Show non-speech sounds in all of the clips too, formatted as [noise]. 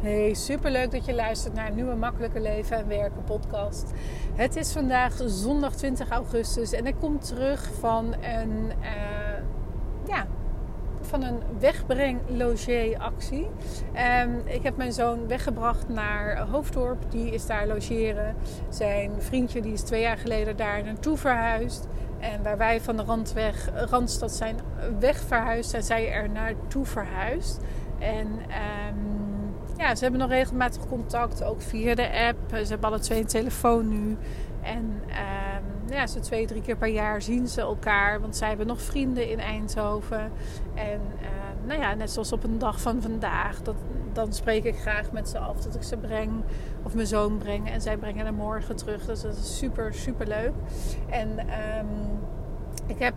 Hey, superleuk dat je luistert naar een nieuwe Makkelijke Leven en Werken podcast. Het is vandaag zondag 20 augustus en ik kom terug van een, uh, ja, van een wegbreng actie. Um, ik heb mijn zoon weggebracht naar Hoofddorp. Die is daar logeren. Zijn vriendje die is twee jaar geleden daar naartoe verhuisd. En waar wij van de Randweg, Randstad zijn wegverhuisd, zijn zij er naartoe verhuisd. En um, ja, ze hebben nog regelmatig contact, ook via de app. Ze hebben alle twee een telefoon nu. En um, ja, ze twee, drie keer per jaar zien ze elkaar. Want zij hebben nog vrienden in Eindhoven. En uh, nou ja, net zoals op een dag van vandaag. Dat, dan spreek ik graag met ze af dat ik ze breng. Of mijn zoon breng. En zij brengen hem morgen terug. Dus dat is super, super leuk. En um, ik heb...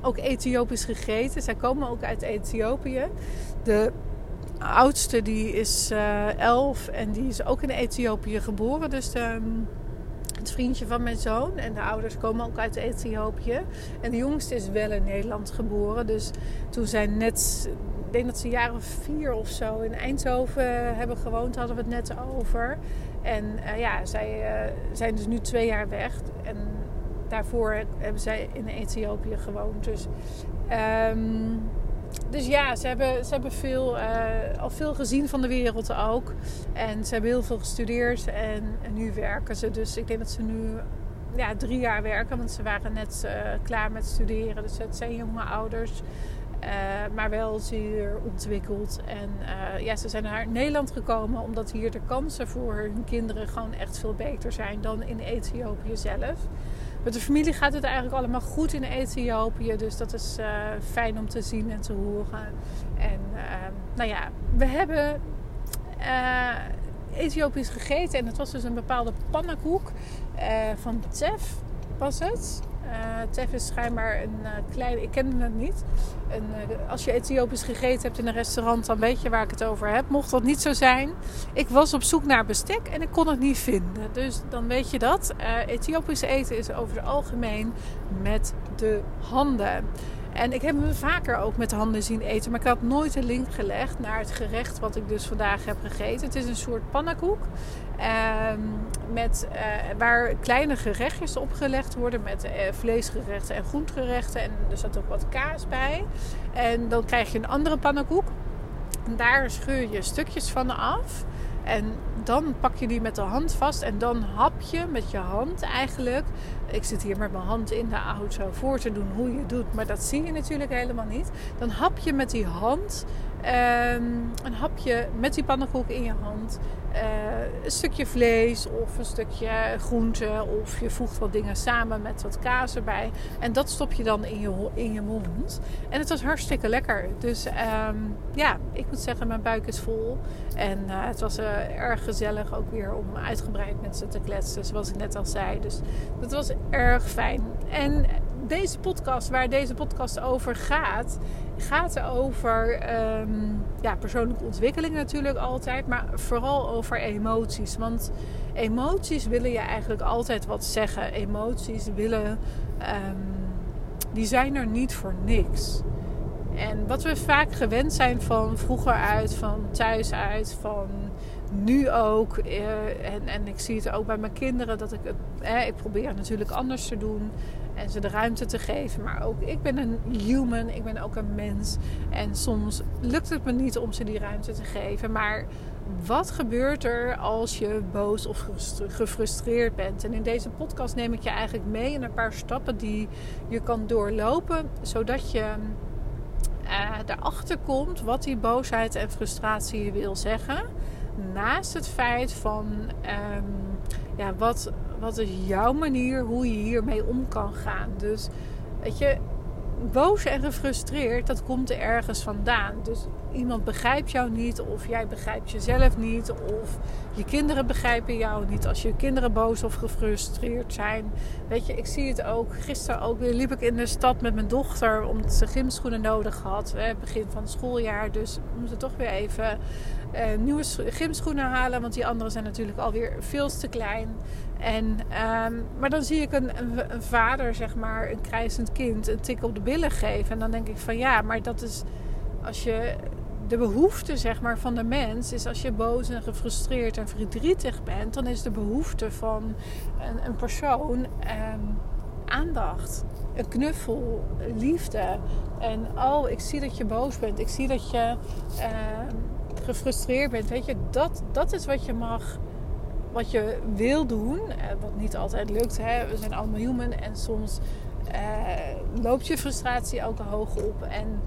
Ook Ethiopisch gegeten. Zij komen ook uit Ethiopië. De oudste die is uh, elf en die is ook in Ethiopië geboren. Dus de, ehm, het vriendje van mijn zoon. En de ouders komen ook uit Ethiopië. En de jongste is wel in Nederland geboren. Dus toen zij net, ik denk dat ze of vier of zo in Eindhoven hebben gewoond, hadden we het net over. En uh, ja, zij zijn dus nu twee jaar weg. En daarvoor hebben zij in Ethiopië gewoond. Dus um, dus ja, ze hebben, ze hebben veel, uh, al veel gezien van de wereld ook. En ze hebben heel veel gestudeerd en, nu werken ze. Dus ik denk dat ze nu ja, drie jaar werken, want ze waren net uh, klaar met studeren. Dus het zijn jonge ouders, uh, maar wel zeer ontwikkeld. En ja, ze zijn naar Nederland gekomen omdat hier de kansen voor hun kinderen gewoon echt veel beter zijn dan in Ethiopië zelf. Met de familie gaat het eigenlijk allemaal goed in Ethiopië. Dus dat is uh, fijn om te zien en te horen. En uh, nou ja, we hebben uh, Ethiopisch gegeten. En het was dus een bepaalde pannenkoek van Tef was het. Uh, Tef is schijnbaar een uh, klein, ik kende het niet. En, uh, als je Ethiopisch gegeten hebt in een restaurant, dan weet je waar ik het over heb. Mocht dat niet zo zijn, ik was op zoek naar bestek en ik kon het niet vinden. Dus dan weet je dat. Ethiopisch eten is over het algemeen met de handen. En ik heb hem vaker ook met handen zien eten. Maar ik had nooit een link gelegd naar het gerecht wat ik dus vandaag heb gegeten. Het is een soort pannenkoek. Ehm, met, uh, waar kleine gerechtjes opgelegd worden met uh, vleesgerechten en groentgerechten. En er zat ook wat kaas bij. En dan krijg je een andere pannenkoek. En daar scheur je stukjes van af. En dan pak je die met de hand vast en dan hap je met je hand eigenlijk. Ik zit hier met mijn hand in de auto voor te doen hoe je het doet, maar dat zie je natuurlijk helemaal niet. Dan hap je met die hand um, een hapje met die pannenkoek in je hand. Uh, een stukje vlees of een stukje groente. Of je voegt wat dingen samen met wat kaas erbij. En dat stop je dan in je, in je mond. En het was hartstikke lekker. Dus um, ja, ik moet zeggen, mijn buik is vol. En uh, het was uh, erg gezellig ook weer om uitgebreid met ze te kletsen. Zoals ik net al zei. Dus dat was erg fijn. En deze podcast, waar deze podcast over gaat, gaat over um, ja, persoonlijke ontwikkeling natuurlijk altijd, maar vooral over emoties. Want emoties willen je eigenlijk altijd wat zeggen. Emoties willen, um, die zijn er niet voor niks. En wat we vaak gewend zijn van vroeger uit, van thuis uit, van nu ook. Eh, en, en ik zie het ook bij mijn kinderen dat ik het. Eh, ik probeer natuurlijk anders te doen en ze de ruimte te geven. Maar ook ik ben een human, ik ben ook een mens. En soms lukt het me niet om ze die ruimte te geven. Maar wat gebeurt er als je boos of gefrustreerd bent? En in deze podcast neem ik je eigenlijk mee in een paar stappen die je kan doorlopen, zodat je uh, erachter komt wat die boosheid en frustratie wil zeggen. Naast het feit van um, ja, wat, wat is jouw manier hoe je hiermee om kan gaan. Dus weet je, boos en gefrustreerd, dat komt er ergens vandaan. Dus iemand begrijpt jou niet, of jij begrijpt jezelf niet, of je kinderen begrijpen jou niet. Als je kinderen boos of gefrustreerd zijn. Weet je, ik zie het ook. Gisteren ook weer liep ik in de stad met mijn dochter, omdat ze gymschoenen nodig had. Hè, begin van het schooljaar. Dus we moeten toch weer even uh, nieuwe gymschoenen halen, want die andere zijn natuurlijk alweer veel te klein. En, um, maar dan zie ik een, vader, zeg maar, een krijzend kind, een tik op de billen geven. En dan denk ik van ja, maar dat is als je de behoefte zeg maar, van de mens is als je boos en gefrustreerd en verdrietig bent, dan is de behoefte van een, een persoon ehm, aandacht, een knuffel, liefde. En oh, ik zie dat je boos bent, ik zie dat je ehm, gefrustreerd bent. Weet je, dat, dat is wat je mag, wat je wil doen, uh, wat niet altijd lukt. Hè? We zijn allemaal human en soms uh, loopt je frustratie ook hoog op. En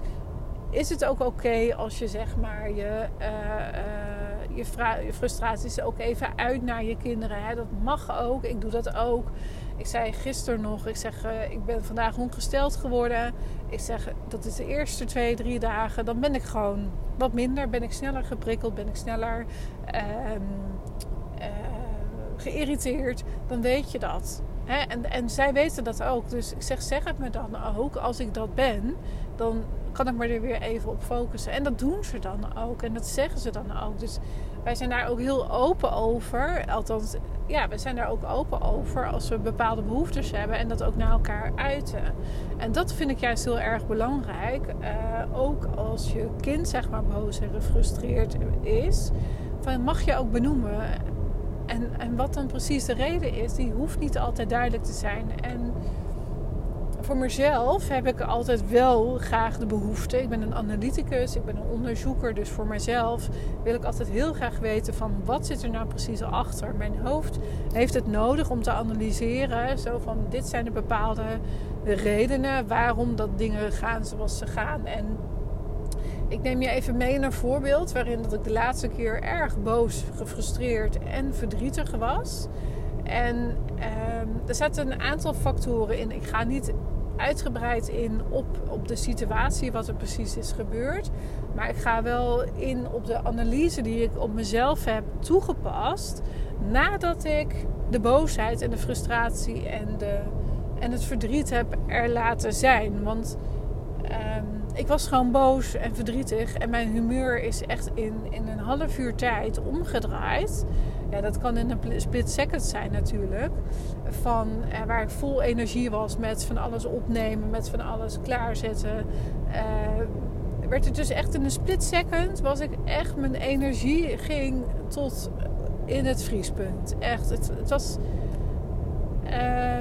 is het ook oké als je zeg maar je, uh, je, frustraties ook even uit naar je kinderen. Hè? Dat mag ook. Ik doe dat ook. Ik zei gisteren nog, ik zeg, ik ben vandaag ongesteld geworden. Ik zeg, dat is de eerste twee, drie dagen. Dan ben ik gewoon wat minder. Ben ik sneller geprikkeld. Ben ik sneller ehm, geïrriteerd. Dan weet je dat. En, en zij weten dat ook. Dus ik zeg, zeg het me dan ook. Als ik dat ben, dan kan ik me er weer even op focussen. En dat doen ze dan ook. En dat zeggen ze dan ook. Dus wij zijn daar ook heel open over. Althans, ja, we zijn daar ook open over als we bepaalde behoeftes hebben en dat ook naar elkaar uiten. En dat vind ik juist heel erg belangrijk. Uh, ook als je kind zeg maar boos en gefrustreerd is, van mag je ook benoemen. En, en wat dan precies de reden is, die hoeft niet altijd duidelijk te zijn. En voor mezelf heb ik altijd wel graag de behoefte. Ik ben een analyticus, ik ben een onderzoeker. Dus voor mezelf wil ik altijd heel graag weten van wat zit er nou precies achter. Mijn hoofd heeft het nodig om te analyseren. Zo van dit zijn de bepaalde redenen waarom dat dingen gaan zoals ze gaan. En ik neem je even mee naar een voorbeeld waarin dat ik de laatste keer erg boos, gefrustreerd en verdrietig was. En um, er zaten een aantal factoren in. Ik ga niet uitgebreid in op, op de situatie, wat er precies is gebeurd. Maar ik ga wel in op de analyse die ik op mezelf heb toegepast. Nadat ik de boosheid en de frustratie en, de, en het verdriet heb er laten zijn. Want um, ik was gewoon boos en verdrietig. En mijn humeur is echt in, in een half uur tijd omgedraaid. Ja, dat kan in een split second zijn natuurlijk. Van eh, waar ik vol energie was met van alles opnemen, met van alles klaarzetten. Uh, werd het dus echt in een split second was ik echt mijn energie ging tot in het vriespunt. Echt, het, het was. Uh,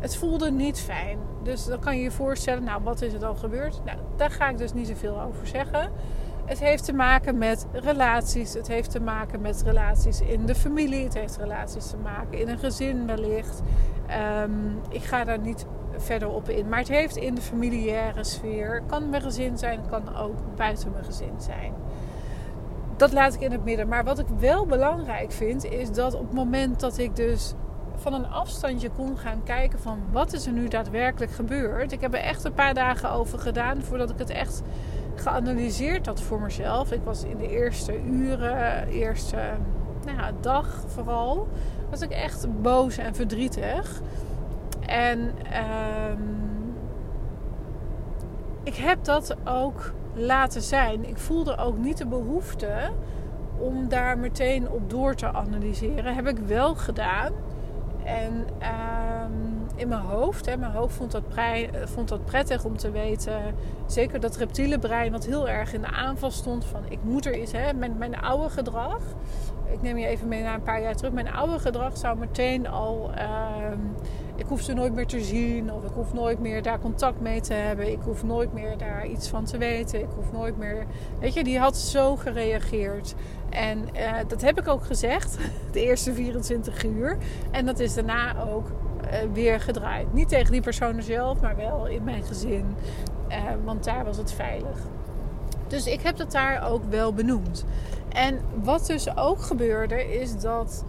het voelde niet fijn. Dus dan kan je je voorstellen, nou, wat is er dan gebeurd? Nou, daar ga ik dus niet zoveel over zeggen. Het heeft te maken met relaties. Het heeft te maken met relaties in de familie. Het heeft relaties te maken in een gezin wellicht. Um, ik ga daar niet verder op in. Maar het heeft in de familiaire sfeer. Kan mijn gezin zijn, kan ook buiten mijn gezin zijn. Dat laat ik in het midden. Maar wat ik wel belangrijk vind, is dat op het moment dat ik dus van een afstandje kon gaan kijken van wat is er nu daadwerkelijk gebeurd. Ik heb er echt een paar dagen over gedaan voordat ik het echt geanalyseerd had voor mezelf. Ik was in de eerste uren, eerste nou ja, dag vooral, was ik echt boos en verdrietig. En um, ik heb dat ook laten zijn. Ik voelde ook niet de behoefte om daar meteen op door te analyseren. Heb ik wel gedaan. En um, in mijn hoofd, hè, mijn hoofd vond dat, prei, vond prettig om te weten. Zeker dat reptiele brein, wat heel erg in de aanval stond van ik moet er iets. Hè, mijn, mijn oude gedrag, ik neem je even mee naar een paar jaar terug. Mijn oude gedrag zou meteen al. Um, ik hoef ze nooit meer te zien, of ik hoef nooit meer daar contact mee te hebben. Ik hoef nooit meer daar iets van te weten. Ik hoef nooit meer. Weet je, die had zo gereageerd. En uh, dat heb ik ook gezegd, [laughs] de eerste 24 uur. En dat is daarna ook weer gedraaid. Niet tegen die personen zelf, maar wel in mijn gezin. Uh, want daar was het veilig. Dus ik heb dat daar ook wel benoemd. En wat dus ook gebeurde, is dat.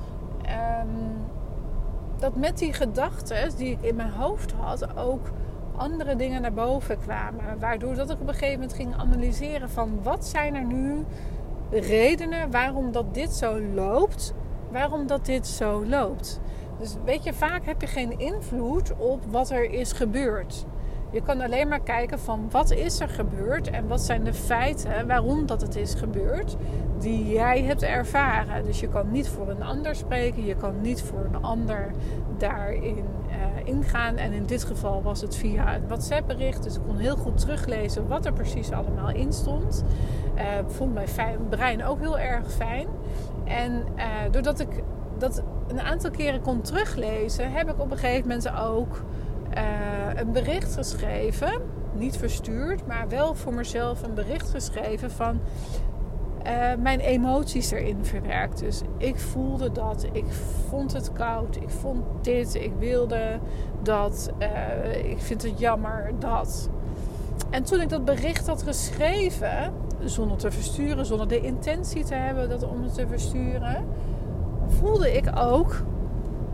Um, dat met die gedachten die ik in mijn hoofd had, ook andere dingen naar boven kwamen. Waardoor dat ik op een gegeven moment ging analyseren van wat zijn er nu redenen waarom dat dit zo loopt. Waarom dat dit zo loopt. Dus weet je, vaak heb je geen invloed op wat er is gebeurd. Je kan alleen maar kijken van wat is er gebeurd en wat zijn de feiten waarom dat het is gebeurd die jij hebt ervaren. Dus je kan niet voor een ander spreken, je kan niet voor een ander daarin uh, ingaan. En in dit geval was het via een WhatsApp bericht, dus ik kon heel goed teruglezen wat er precies allemaal in stond. Uh, vond mijn brein ook heel erg fijn. En uh, doordat ik dat een aantal keren kon teruglezen, heb ik op een gegeven moment ook uh, een bericht geschreven. Niet verstuurd, maar wel voor mezelf een bericht geschreven van uh, mijn emoties erin verwerkt. Dus ik voelde dat, ik vond het koud, ik vond dit, ik wilde dat, uh, ik vind het jammer dat. En toen ik dat bericht had geschreven, zonder te versturen, zonder de intentie te hebben dat om het te versturen, voelde ik ook,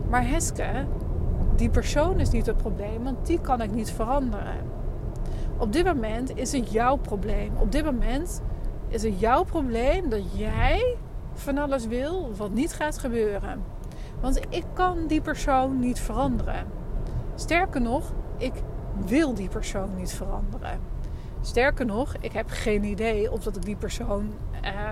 maar Heske, die persoon is niet het probleem, want die kan ik niet veranderen. Op dit moment is het jouw probleem. Op dit moment is het jouw probleem dat jij van alles wil wat niet gaat gebeuren. Want ik kan die persoon niet veranderen. Sterker nog, ik wil die persoon niet veranderen. Sterker nog, ik heb geen idee of dat ik die persoon. Uh,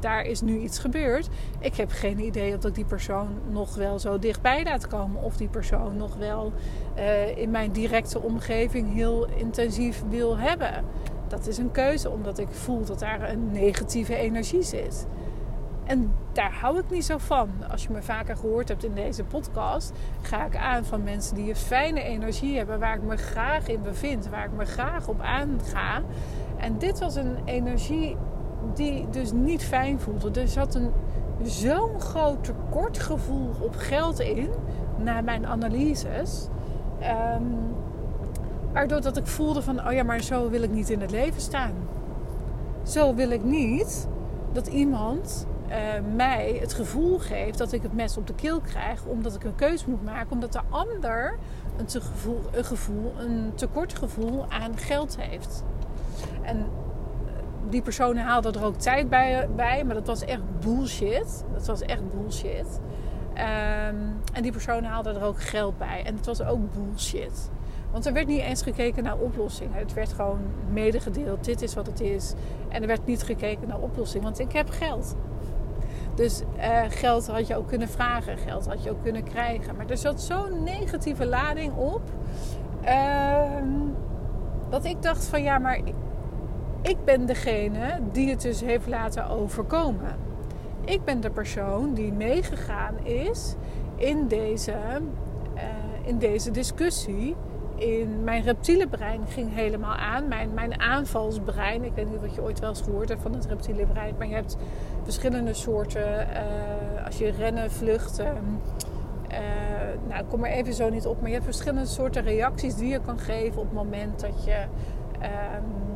daar is nu iets gebeurd. Ik heb geen idee of ik die persoon nog wel zo dichtbij laat komen. Of die persoon nog wel uh, in mijn directe omgeving heel intensief wil hebben. Dat is een keuze omdat ik voel dat daar een negatieve energie zit. En daar hou ik niet zo van. Als je me vaker gehoord hebt in deze podcast, ga ik aan van mensen die een fijne energie hebben, waar ik me graag in bevind, waar ik me graag op aanga. En dit was een energie die dus niet fijn voelde. Er zat een zo'n groot tekortgevoel op geld in, na mijn analyses. Um, waardoor dat ik voelde van, oh ja, maar zo wil ik niet in het leven staan. Zo wil ik niet dat iemand uh, mij het gevoel geeft dat ik het mes op de keel krijg, omdat ik een keuze moet maken, omdat de ander een, te gevoel, een, gevoel, een tekortgevoel aan geld heeft. En eh, die persoon haalde er ook tijd bij, bij maar dat was echt bullshit. Dat was echt bullshit. Um, en die persoon haalde er ook geld bij. En het was ook bullshit. Want er werd niet eens gekeken naar oplossingen. Het werd gewoon medegedeeld. Dit is wat het is. En er werd niet gekeken naar oplossingen. Want ik heb geld. Dus uh, geld had je ook kunnen vragen, geld had je ook kunnen krijgen. Maar er zat zo'n negatieve lading op. Uh, dat ik dacht van ja, maar ik ben degene die het dus heeft laten overkomen. Ik ben de persoon die meegegaan is in deze, uh, in deze discussie in mijn reptiele brein ging helemaal aan. Mijn, mijn aanvalsbrein. Ik weet niet wat je ooit wel eens gehoord hebt van het reptiele brein. Maar je hebt verschillende soorten. Uh, als je rennen, vluchten. Uh, nou, ik kom er even zo niet op. Maar je hebt verschillende soorten reacties die je kan geven op het moment dat je. Um,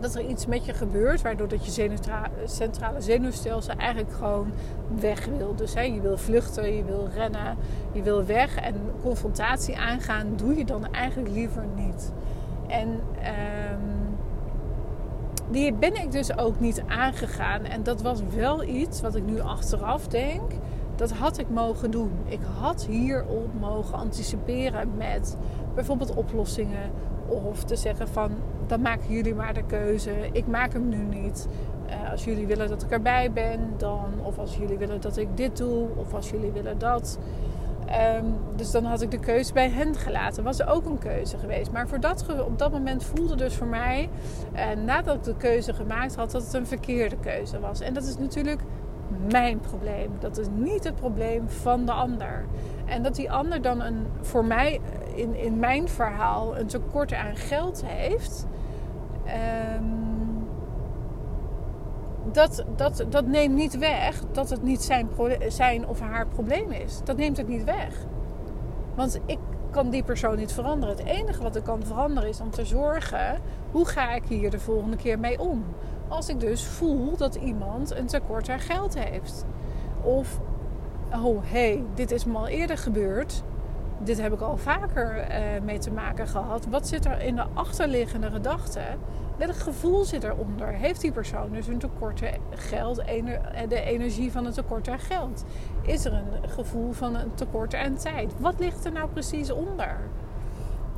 dat er iets met je gebeurt, waardoor dat je centrale zenuwstelsel eigenlijk gewoon weg wil. Dus hè, je wil vluchten, je wil rennen, je wil weg. En confrontatie aangaan doe je dan eigenlijk liever niet. En um, die ben ik dus ook niet aangegaan. En dat was wel iets wat ik nu achteraf denk. Dat had ik mogen doen. Ik had hierop mogen anticiperen met bijvoorbeeld oplossingen. Of te zeggen van dan maken jullie maar de keuze. Ik maak hem nu niet. Uh, als jullie willen dat ik erbij ben, dan. Of als jullie willen dat ik dit doe. Of als jullie willen dat. Um, dus dan had ik de keuze bij hen gelaten. Was ook een keuze geweest. Maar voor dat, op dat moment voelde dus voor mij, uh, nadat ik de keuze gemaakt had, dat het een verkeerde keuze was. En dat is natuurlijk mijn probleem. Dat is niet het probleem van de ander. En dat die ander dan een, voor mij in, in mijn verhaal een tekort aan geld heeft. Um, dat, dat, dat neemt niet weg dat het niet zijn, zijn of haar probleem is. Dat neemt het niet weg. Want ik kan die persoon niet veranderen. Het enige wat ik kan veranderen is om te zorgen hoe ga ik hier de volgende keer mee om. Als ik dus voel dat iemand een tekort aan geld heeft. Of, oh hé, hey, dit is me al eerder gebeurd. Dit heb ik al vaker uh, mee te maken gehad. Wat zit er in de achterliggende gedachte? Welk gevoel zit eronder? Heeft die persoon dus een tekort geld, de energie van een tekort aan geld? Is er een gevoel van een tekort aan tijd? Wat ligt er nou precies onder?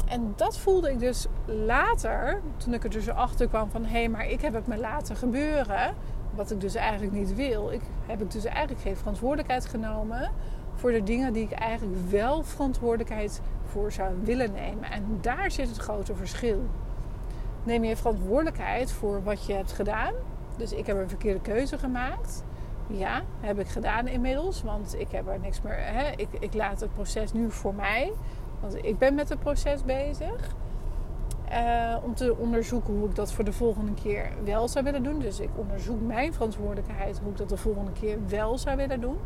En dat voelde ik dus later, toen ik er dus achter kwam van hé, hey, maar ik heb het me laten gebeuren. Wat ik dus eigenlijk niet wil. Ik heb ik dus eigenlijk geen verantwoordelijkheid genomen voor de dingen die ik eigenlijk wel verantwoordelijkheid voor zou willen nemen. En daar zit het grote verschil. Neem je verantwoordelijkheid voor wat je hebt gedaan. Dus ik heb een verkeerde keuze gemaakt. Ja, heb ik gedaan inmiddels. Want ik heb er niks meer. Hè? Ik, ik laat het proces nu voor mij. Want ik ben met het proces bezig. Uh, om te onderzoeken hoe ik dat voor de volgende keer wel zou willen doen. Dus ik onderzoek mijn verantwoordelijkheid hoe ik dat de volgende keer wel zou willen doen.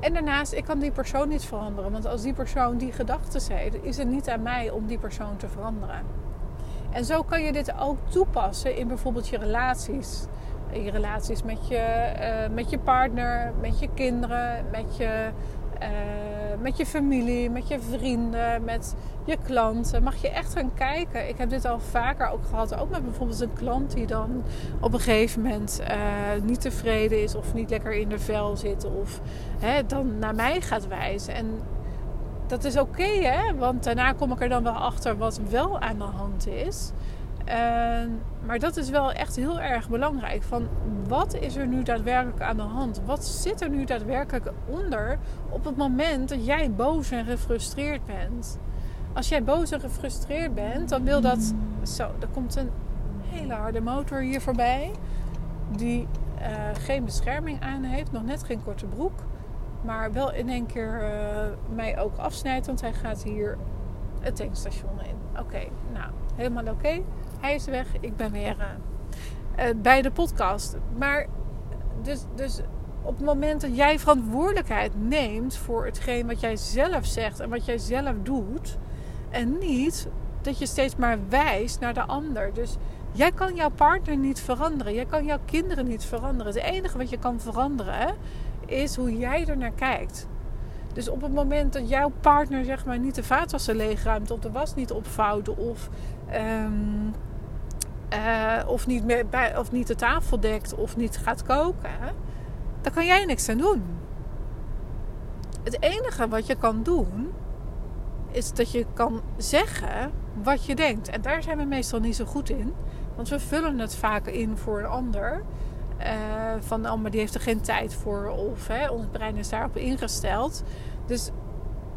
En daarnaast, ik kan die persoon niet veranderen. Want als die persoon die gedachten heeft, is het niet aan mij om die persoon te veranderen. En zo kan je dit ook toepassen in bijvoorbeeld je relaties. Je relaties met je, uh, met je partner, met je kinderen, met je uh, met je familie, met je vrienden, met je klanten. Mag je echt gaan kijken. Ik heb dit al vaker ook gehad. Ook met bijvoorbeeld een klant die dan op een gegeven moment uh, niet tevreden is of niet lekker in de vel zit. Of hè, dan naar mij gaat wijzen. En dat is oké, hè? Want daarna kom ik er dan wel achter wat wel aan de hand is. Maar dat is wel echt heel erg belangrijk. Van wat is er nu daadwerkelijk aan de hand? Wat zit er nu daadwerkelijk onder op het moment dat jij boos en gefrustreerd bent? Als jij boos en gefrustreerd bent, dan wil dat. Zo, er komt een hele harde motor hier voorbij. Die uh, geen bescherming aan heeft, nog net geen korte broek. Maar wel in één keer uh, mij ook afsnijdt, want hij gaat hier het tankstation in. Oké, nou, helemaal oké. Hij is weg, ik ben weer uh, bij de podcast. Maar dus, dus op het moment dat jij verantwoordelijkheid neemt voor hetgeen wat jij zelf zegt en wat jij zelf doet. En niet dat je steeds maar wijst naar de ander. Dus jij kan jouw partner niet veranderen. Jij kan jouw kinderen niet veranderen. Het enige wat je kan veranderen is hoe jij er naar kijkt. Dus op het moment dat jouw partner zeg maar niet de vaatwasser leegruimt of de was niet opvouwt of um, uh, of, niet meer bij, of niet de tafel dekt of niet gaat koken, dan kan jij niks aan doen. Het enige wat je kan doen, is dat je kan zeggen wat je denkt. En daar zijn we meestal niet zo goed in. Want we vullen het vaak in voor een ander. Uh, van, oh, maar die heeft er geen tijd voor. Of hè, ons brein is daarop ingesteld. Dus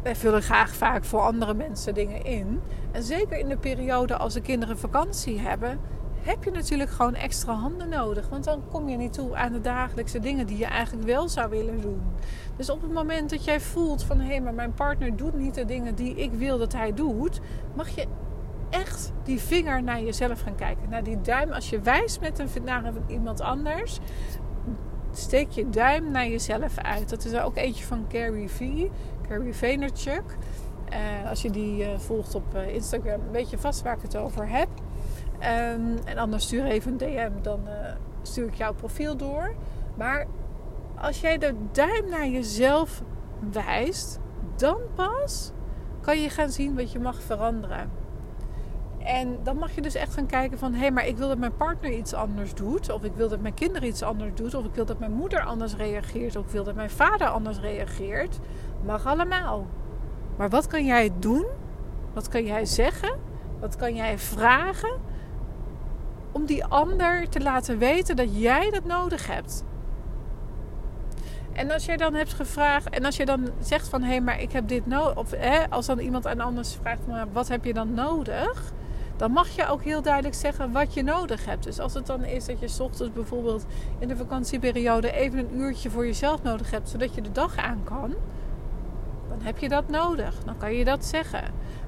wij vullen graag vaak voor andere mensen dingen in. En zeker in de periode als de kinderen vakantie hebben, heb je natuurlijk gewoon extra handen nodig. Want dan kom je niet toe aan de dagelijkse dingen die je eigenlijk wel zou willen doen. Dus op het moment dat jij voelt van hé, maar mijn partner doet niet de dingen die ik wil dat hij doet, mag je echt die vinger naar jezelf gaan kijken. Naar die duim. Als je wijst met een, naar iemand anders, steek je duim naar jezelf uit. Dat is er ook eentje van Carrie V. Carrie Vaynerchuk. Uh, als je die uh, volgt op uh, Instagram, weet je vast waar ik het over heb. Um, en anders stuur even een DM, dan stuur ik jouw profiel door. Maar als jij de duim naar jezelf wijst, dan pas kan je gaan zien wat je mag veranderen. En dan mag je dus echt gaan kijken van... hé, hey, maar ik wil dat mijn partner iets anders doet. Of ik wil dat mijn kinderen iets anders doet. Of ik wil dat mijn moeder anders reageert. Of ik wil dat mijn vader anders reageert. Mag allemaal. Maar wat kan jij doen? Wat kan jij zeggen? Wat kan jij vragen? Om die ander te laten weten dat jij dat nodig hebt. En als jij dan hebt gevraagd, en als je dan zegt van hé, hey, maar ik heb dit nodig, of hè, als dan iemand aan anders vraagt, maar wat heb je dan nodig? Dan mag je ook heel duidelijk zeggen wat je nodig hebt. Dus als het dan is dat je s ochtends bijvoorbeeld in de vakantieperiode even een uurtje voor jezelf nodig hebt, zodat je de dag aan kan, dan heb je dat nodig. Dan kan je dat zeggen.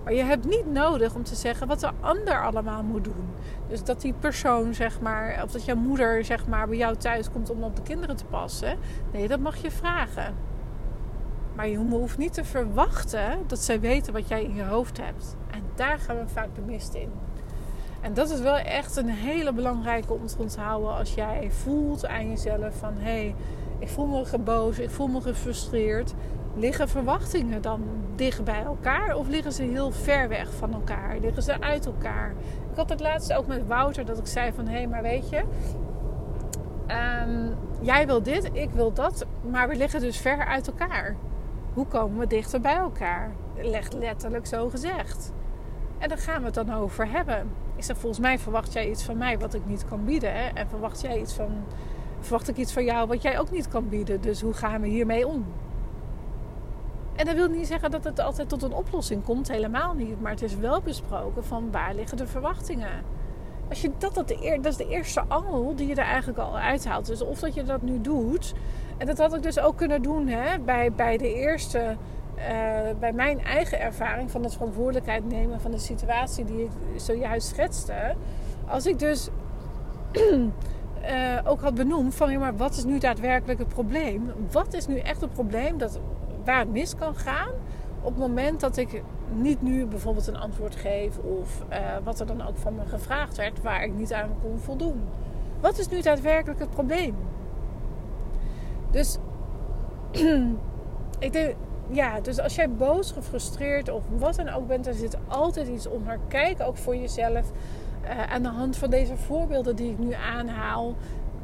Maar je hebt niet nodig om te zeggen wat de ander allemaal moet doen. Dus dat die persoon, zeg maar, of dat jouw moeder, zeg maar, bij jou thuis komt om op de kinderen te passen. Nee, dat mag je vragen. Maar je hoeft niet te verwachten dat zij weten wat jij in je hoofd hebt. En daar gaan we vaak de mist in. En dat is wel echt een hele belangrijke om te onthouden als jij voelt aan jezelf van hé, hey, ik voel me geboos, ik voel me gefrustreerd. Liggen verwachtingen dan dicht bij elkaar of liggen ze heel ver weg van elkaar? Liggen ze uit elkaar? Ik had het laatst ook met Wouter dat ik zei van hé, hey, maar weet je, um, jij wil dit, ik wil dat, maar we liggen dus ver uit elkaar. Hoe komen we dichter bij elkaar? Leg letterlijk zo gezegd. En daar gaan we het dan over hebben. Ik zeg, volgens mij verwacht jij iets van mij wat ik niet kan bieden. Hè? En verwacht jij iets van, verwacht ik iets van jou wat jij ook niet kan bieden. Dus hoe gaan we hiermee om? En dat wil niet zeggen dat het altijd tot een oplossing komt, helemaal niet. Maar het is wel besproken van waar liggen de verwachtingen. Als je dat, dat, de, is de eerste angel die je er eigenlijk al uithaalt. Dus of dat je dat nu doet. En dat had ik dus ook kunnen doen hè, bij, bij de eerste uh, bij mijn eigen ervaring van het verantwoordelijkheid nemen van de situatie die ik zojuist schetste. Als ik dus uh, [clears throat] ook had benoemd van ja, maar wat is nu daadwerkelijk het probleem? Wat is nu echt het probleem dat, waar het mis kan gaan? Op het moment dat ik niet nu bijvoorbeeld een antwoord geef of uh, wat er dan ook van me gevraagd werd waar ik niet aan kon voldoen. Wat is nu daadwerkelijk het probleem? Dus [clears throat] ik denk, ja, dus als jij boos, gefrustreerd of wat dan ook bent, er zit altijd iets onder. Kijk ook voor jezelf uh, aan de hand van deze voorbeelden die ik nu aanhaal.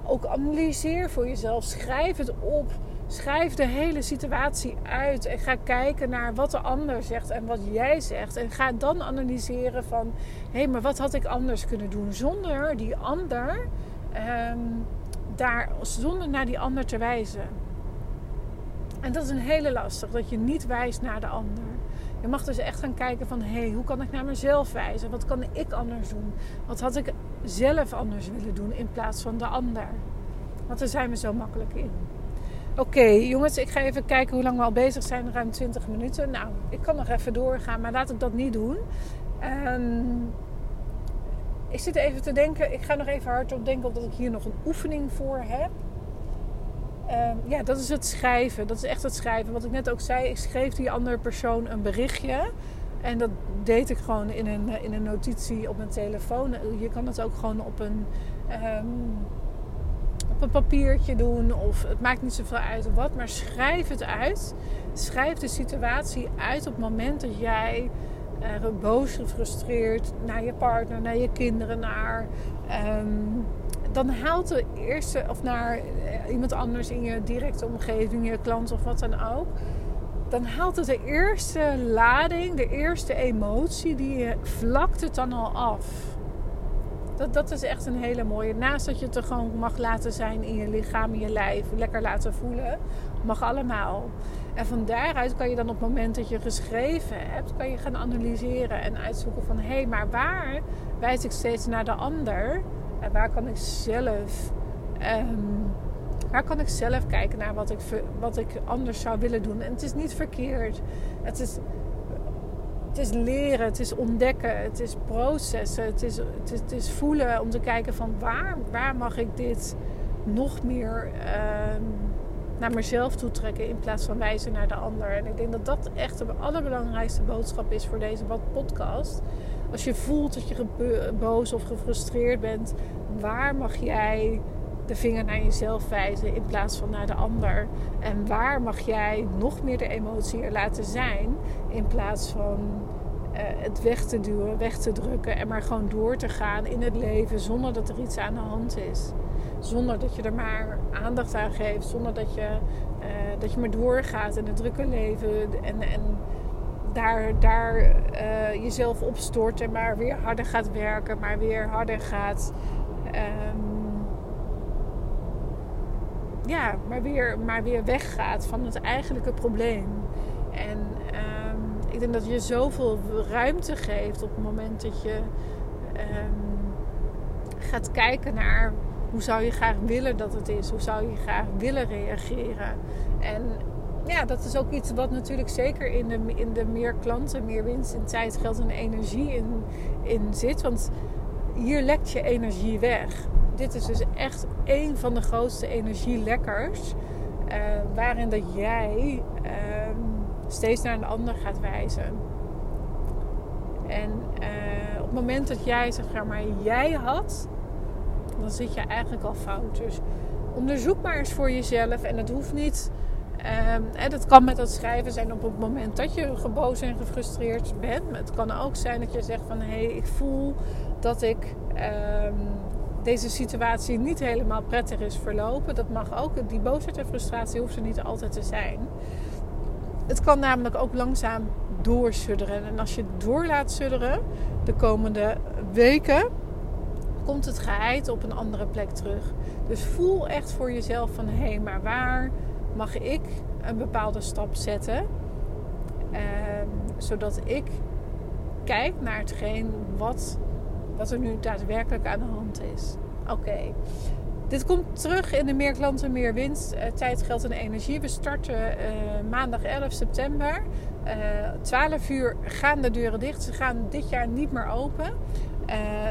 Ook analyseer voor jezelf. Schrijf het op. Schrijf de hele situatie uit. En ga kijken naar wat de ander zegt en wat jij zegt. En ga dan analyseren van... Hé, hey, maar wat had ik anders kunnen doen? Zonder die ander... Um, daar, zonder naar die ander te wijzen. En dat is een hele lastig, dat je niet wijst naar de ander. Je mag dus echt gaan kijken van, hé, hey, hoe kan ik naar mezelf wijzen? Wat kan ik anders doen? Wat had ik zelf anders willen doen in plaats van de ander? Want daar zijn we zo makkelijk in. Oké, jongens, ik ga even kijken hoe lang we al bezig zijn. Ruim 20 minuten. Nou, ik kan nog even doorgaan, maar laat ik dat niet doen. Um, ik zit even te denken, ik ga nog even hardop denken of dat ik hier nog een oefening voor heb. Ehm, ja, dat is het schrijven. Dat is echt het schrijven. Wat ik net ook zei, ik schreef die andere persoon een berichtje. En dat deed ik gewoon in een, in een notitie op mijn telefoon. Je kan het ook gewoon op een, ehm, op een papiertje doen. Of het maakt niet zoveel uit wat. Maar schrijf het uit. Schrijf de situatie uit op het moment dat jij uh, boos, gefrustreerd naar je partner, naar je kinderen, naar. Um, dan haalt de eerste, of naar eh, iemand anders in je directe omgeving, je klant of wat dan ook. Dan haalt het de eerste lading, de eerste emotie, die je vlakt het dan al af. Dat, dat is echt een hele mooie. Naast dat je het er gewoon mag laten zijn in je lichaam, in je lijf, lekker laten voelen, mag allemaal. En van daaruit kan je dan op het moment dat je geschreven hebt, kan je gaan analyseren en uitzoeken van hé, hey, maar waar wijs ik steeds naar de ander? En waar kan ik zelf, um, waar kan ik zelf kijken naar wat ik, wat ik anders zou willen doen? En het is niet verkeerd. Het is, het is leren, het is ontdekken, het is processen, het is, het is, voelen om te kijken van waar, waar mag ik dit nog meer um, naar mezelf toe trekken in plaats van wijzen naar de ander. En ik denk dat dat echt de allerbelangrijkste boodschap is voor deze podcast. Als je voelt dat je boos of gefrustreerd bent, waar mag jij de vinger naar jezelf wijzen in plaats van naar de ander? En waar mag jij nog meer de emotie er laten zijn in plaats van uh, het weg te duwen, weg te drukken en maar gewoon door te gaan in het leven zonder dat er iets aan de hand is? Zonder dat je er maar aandacht aan geeft, zonder dat je, uh, dat je maar doorgaat in het drukke leven en, en daar, daar uh, jezelf opstort en maar weer harder gaat werken, maar weer harder gaat. Um, ja, maar weer, maar weer weggaat van het eigenlijke probleem. En um, ik denk dat je zoveel ruimte geeft op het moment dat je um, gaat kijken naar hoe zou je graag willen dat het is, hoe zou je graag willen reageren. En ja, dat is ook iets wat natuurlijk zeker in de, in de meer klanten, meer winst in tijd, geld en energie in, in zit. Want hier lekt je energie weg. Dit is dus echt een van de grootste energielekkers. Uh, waarin dat jij uh, steeds naar een ander gaat wijzen. En uh, op het moment dat jij zeg maar jij had, dan zit je eigenlijk al fout. Dus onderzoek maar eens voor jezelf. En het hoeft niet en dat kan met dat schrijven zijn op het moment dat je geboos en gefrustreerd bent. Het kan ook zijn dat je zegt van hé, hey, ik voel dat ik um, deze situatie niet helemaal prettig is verlopen. Dat mag ook. Die boosheid en frustratie hoeft er niet altijd te zijn. Het kan namelijk ook langzaam doorsudderen. En als je door laat sudderen de komende weken, komt het geheid op een andere plek terug. Dus voel echt voor jezelf van hé, hey, maar waar mag ik een bepaalde stap zetten? Ehm, zodat ik kijk naar hetgeen wat, wat er nu daadwerkelijk aan de hand is. Oké. Dit komt terug in de Meer Klanten, Meer Winst. Uh, tijd, geld en energie. We starten uh, maandag 11 september. Uh, eh, 12 uur gaan de deuren dicht. Ze gaan dit jaar niet meer open.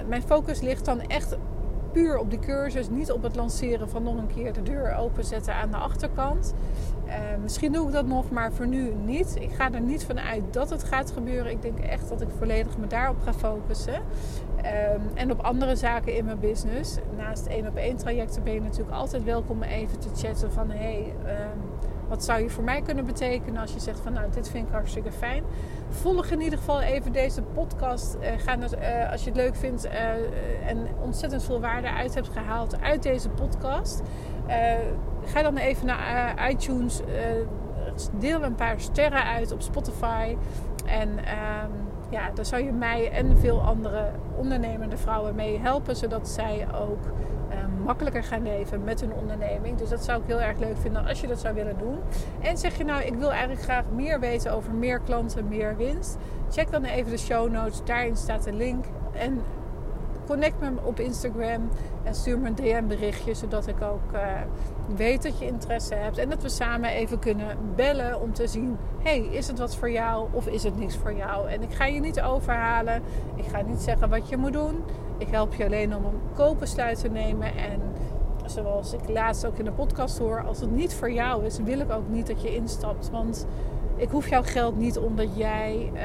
mijn focus ligt dan echt puur op de cursus. Niet op het lanceren van nog een keer de deur openzetten aan de achterkant. misschien doe ik dat nog, maar voor nu niet. Ik ga er niet van uit dat het gaat gebeuren. Ik denk echt dat ik volledig me daarop ga focussen. Um, en op andere zaken in mijn business. Naast één op één trajecten ben je natuurlijk altijd welkom om even te chatten van hey, um, wat zou je voor mij kunnen betekenen als je zegt van nou dit vind ik hartstikke fijn. Volg in ieder geval even deze podcast. Uh, ga het, uh, als je het leuk vindt uh, en ontzettend veel waarde uit hebt gehaald uit deze podcast. ga dan even naar iTunes. deel een paar sterren uit op Spotify. En um, ja, daar zou je mij en veel andere ondernemende vrouwen mee helpen, zodat zij ook uh, makkelijker gaan leven met hun onderneming. Dus dat zou ik heel erg leuk vinden als je dat zou willen doen. En zeg je nou, ik wil eigenlijk graag meer weten over meer klanten, meer winst. Check dan even de show notes. Daarin staat de link. En connect me op Instagram en stuur me een DM berichtje, zodat ik ook uh, weet dat je interesse hebt. En dat we samen even kunnen bellen om te zien, hey, is het wat voor jou of is het niks voor jou? En ik ga je niet overhalen. Ik ga niet zeggen wat je moet doen. Ik help je alleen om een koopbesluit te nemen en zoals ik laatst ook in de podcast hoor, als het niet voor jou is, wil ik ook niet dat je instapt. Want ik hoef jouw geld niet omdat jij uh,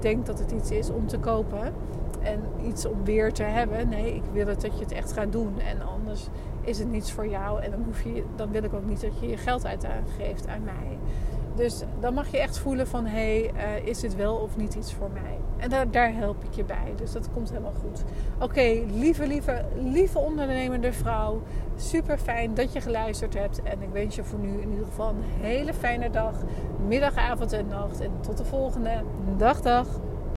denkt dat het iets is om te kopen en iets om weer te hebben. Nee, ik wil het dat je het echt gaat doen. En anders is het niets voor jou. En dan, hoef je, dan wil ik ook niet dat je je geld uitgeeft aan mij. Dus dan mag je echt voelen van... hé, hey, uh, is dit wel of niet iets voor mij? En daar, daar help ik je bij. Dus dat komt helemaal goed. Oké, lieve, lieve, lieve ondernemende vrouw. Super fijn dat je geluisterd hebt. En ik wens je voor nu in ieder geval een hele fijne dag. Middag, avond en nacht. En tot de volgende. Dag, dag.